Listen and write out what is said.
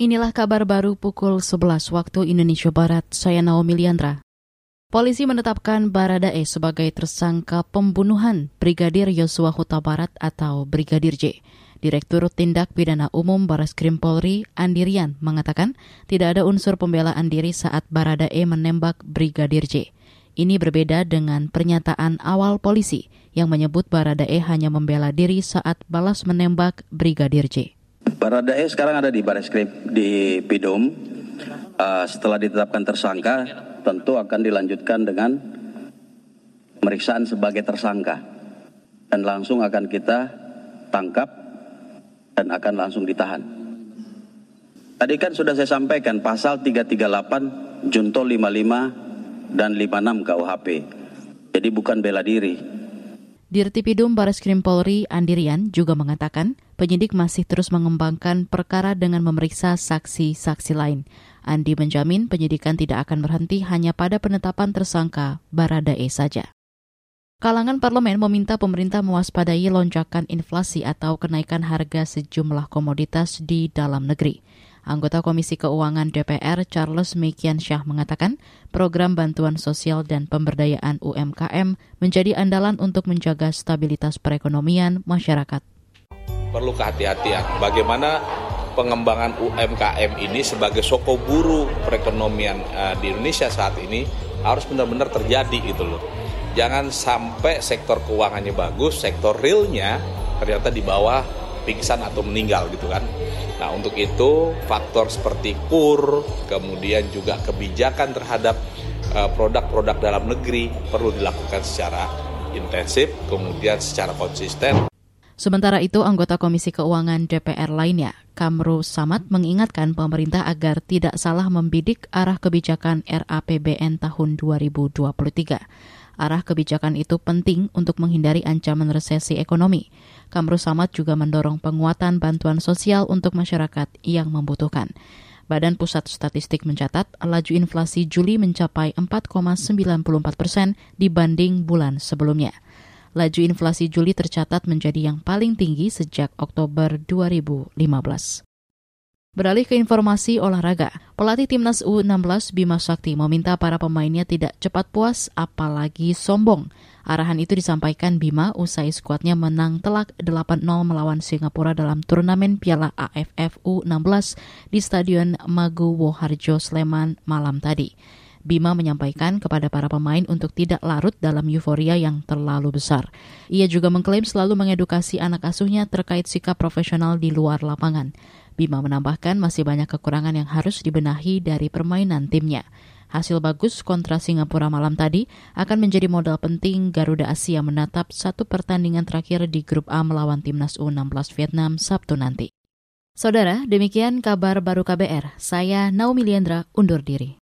Inilah kabar baru pukul 11 waktu Indonesia Barat. Saya Naomi Liandra. Polisi menetapkan Baradae sebagai tersangka pembunuhan Brigadir Yosua Huta Barat atau Brigadir J. Direktur Tindak Pidana Umum Baras Krim Polri, Andirian, mengatakan tidak ada unsur pembelaan diri saat Baradae menembak Brigadir J. Ini berbeda dengan pernyataan awal polisi yang menyebut Baradae hanya membela diri saat balas menembak Brigadir J. Baradae sekarang ada di Baris Krim di Pidum. Uh, setelah ditetapkan tersangka, tentu akan dilanjutkan dengan pemeriksaan sebagai tersangka. Dan langsung akan kita tangkap dan akan langsung ditahan. Tadi kan sudah saya sampaikan pasal 338, Junto 55 dan 56 KUHP. Jadi bukan bela diri, Dirtipidum Krim Polri Andirian juga mengatakan penyidik masih terus mengembangkan perkara dengan memeriksa saksi-saksi lain. Andi menjamin penyidikan tidak akan berhenti hanya pada penetapan tersangka Baradae saja. Kalangan parlemen meminta pemerintah mewaspadai lonjakan inflasi atau kenaikan harga sejumlah komoditas di dalam negeri. Anggota Komisi Keuangan DPR Charles Mekian Syah mengatakan program bantuan sosial dan pemberdayaan UMKM menjadi andalan untuk menjaga stabilitas perekonomian masyarakat. Perlu kehati-hatian bagaimana pengembangan UMKM ini sebagai soko buru perekonomian uh, di Indonesia saat ini harus benar-benar terjadi gitu loh. Jangan sampai sektor keuangannya bagus, sektor realnya ternyata di bawah pingsan atau meninggal gitu kan. Nah untuk itu faktor seperti kur, kemudian juga kebijakan terhadap eh, produk-produk uh, dalam negeri perlu dilakukan secara intensif, kemudian secara konsisten. Sementara itu, anggota Komisi Keuangan DPR lainnya, Kamru Samad mengingatkan pemerintah agar tidak salah membidik arah kebijakan RAPBN tahun 2023. Arah kebijakan itu penting untuk menghindari ancaman resesi ekonomi. Kamru Samad juga mendorong penguatan bantuan sosial untuk masyarakat yang membutuhkan. Badan Pusat Statistik mencatat laju inflasi Juli mencapai 4,94 persen dibanding bulan sebelumnya. Laju inflasi Juli tercatat menjadi yang paling tinggi sejak Oktober 2015. Beralih ke informasi olahraga, pelatih timnas U16 Bima Sakti meminta para pemainnya tidak cepat puas apalagi sombong. Arahan itu disampaikan Bima usai skuadnya menang telak 8-0 melawan Singapura dalam turnamen Piala AFF U16 di Stadion Maguwo Harjo Sleman malam tadi. Bima menyampaikan kepada para pemain untuk tidak larut dalam euforia yang terlalu besar. Ia juga mengklaim selalu mengedukasi anak asuhnya terkait sikap profesional di luar lapangan. Bima menambahkan masih banyak kekurangan yang harus dibenahi dari permainan timnya. Hasil bagus kontra Singapura malam tadi akan menjadi modal penting Garuda Asia menatap satu pertandingan terakhir di grup A melawan timnas U16 Vietnam Sabtu nanti. Saudara, demikian kabar baru KBR. Saya Naomi Liandra undur diri.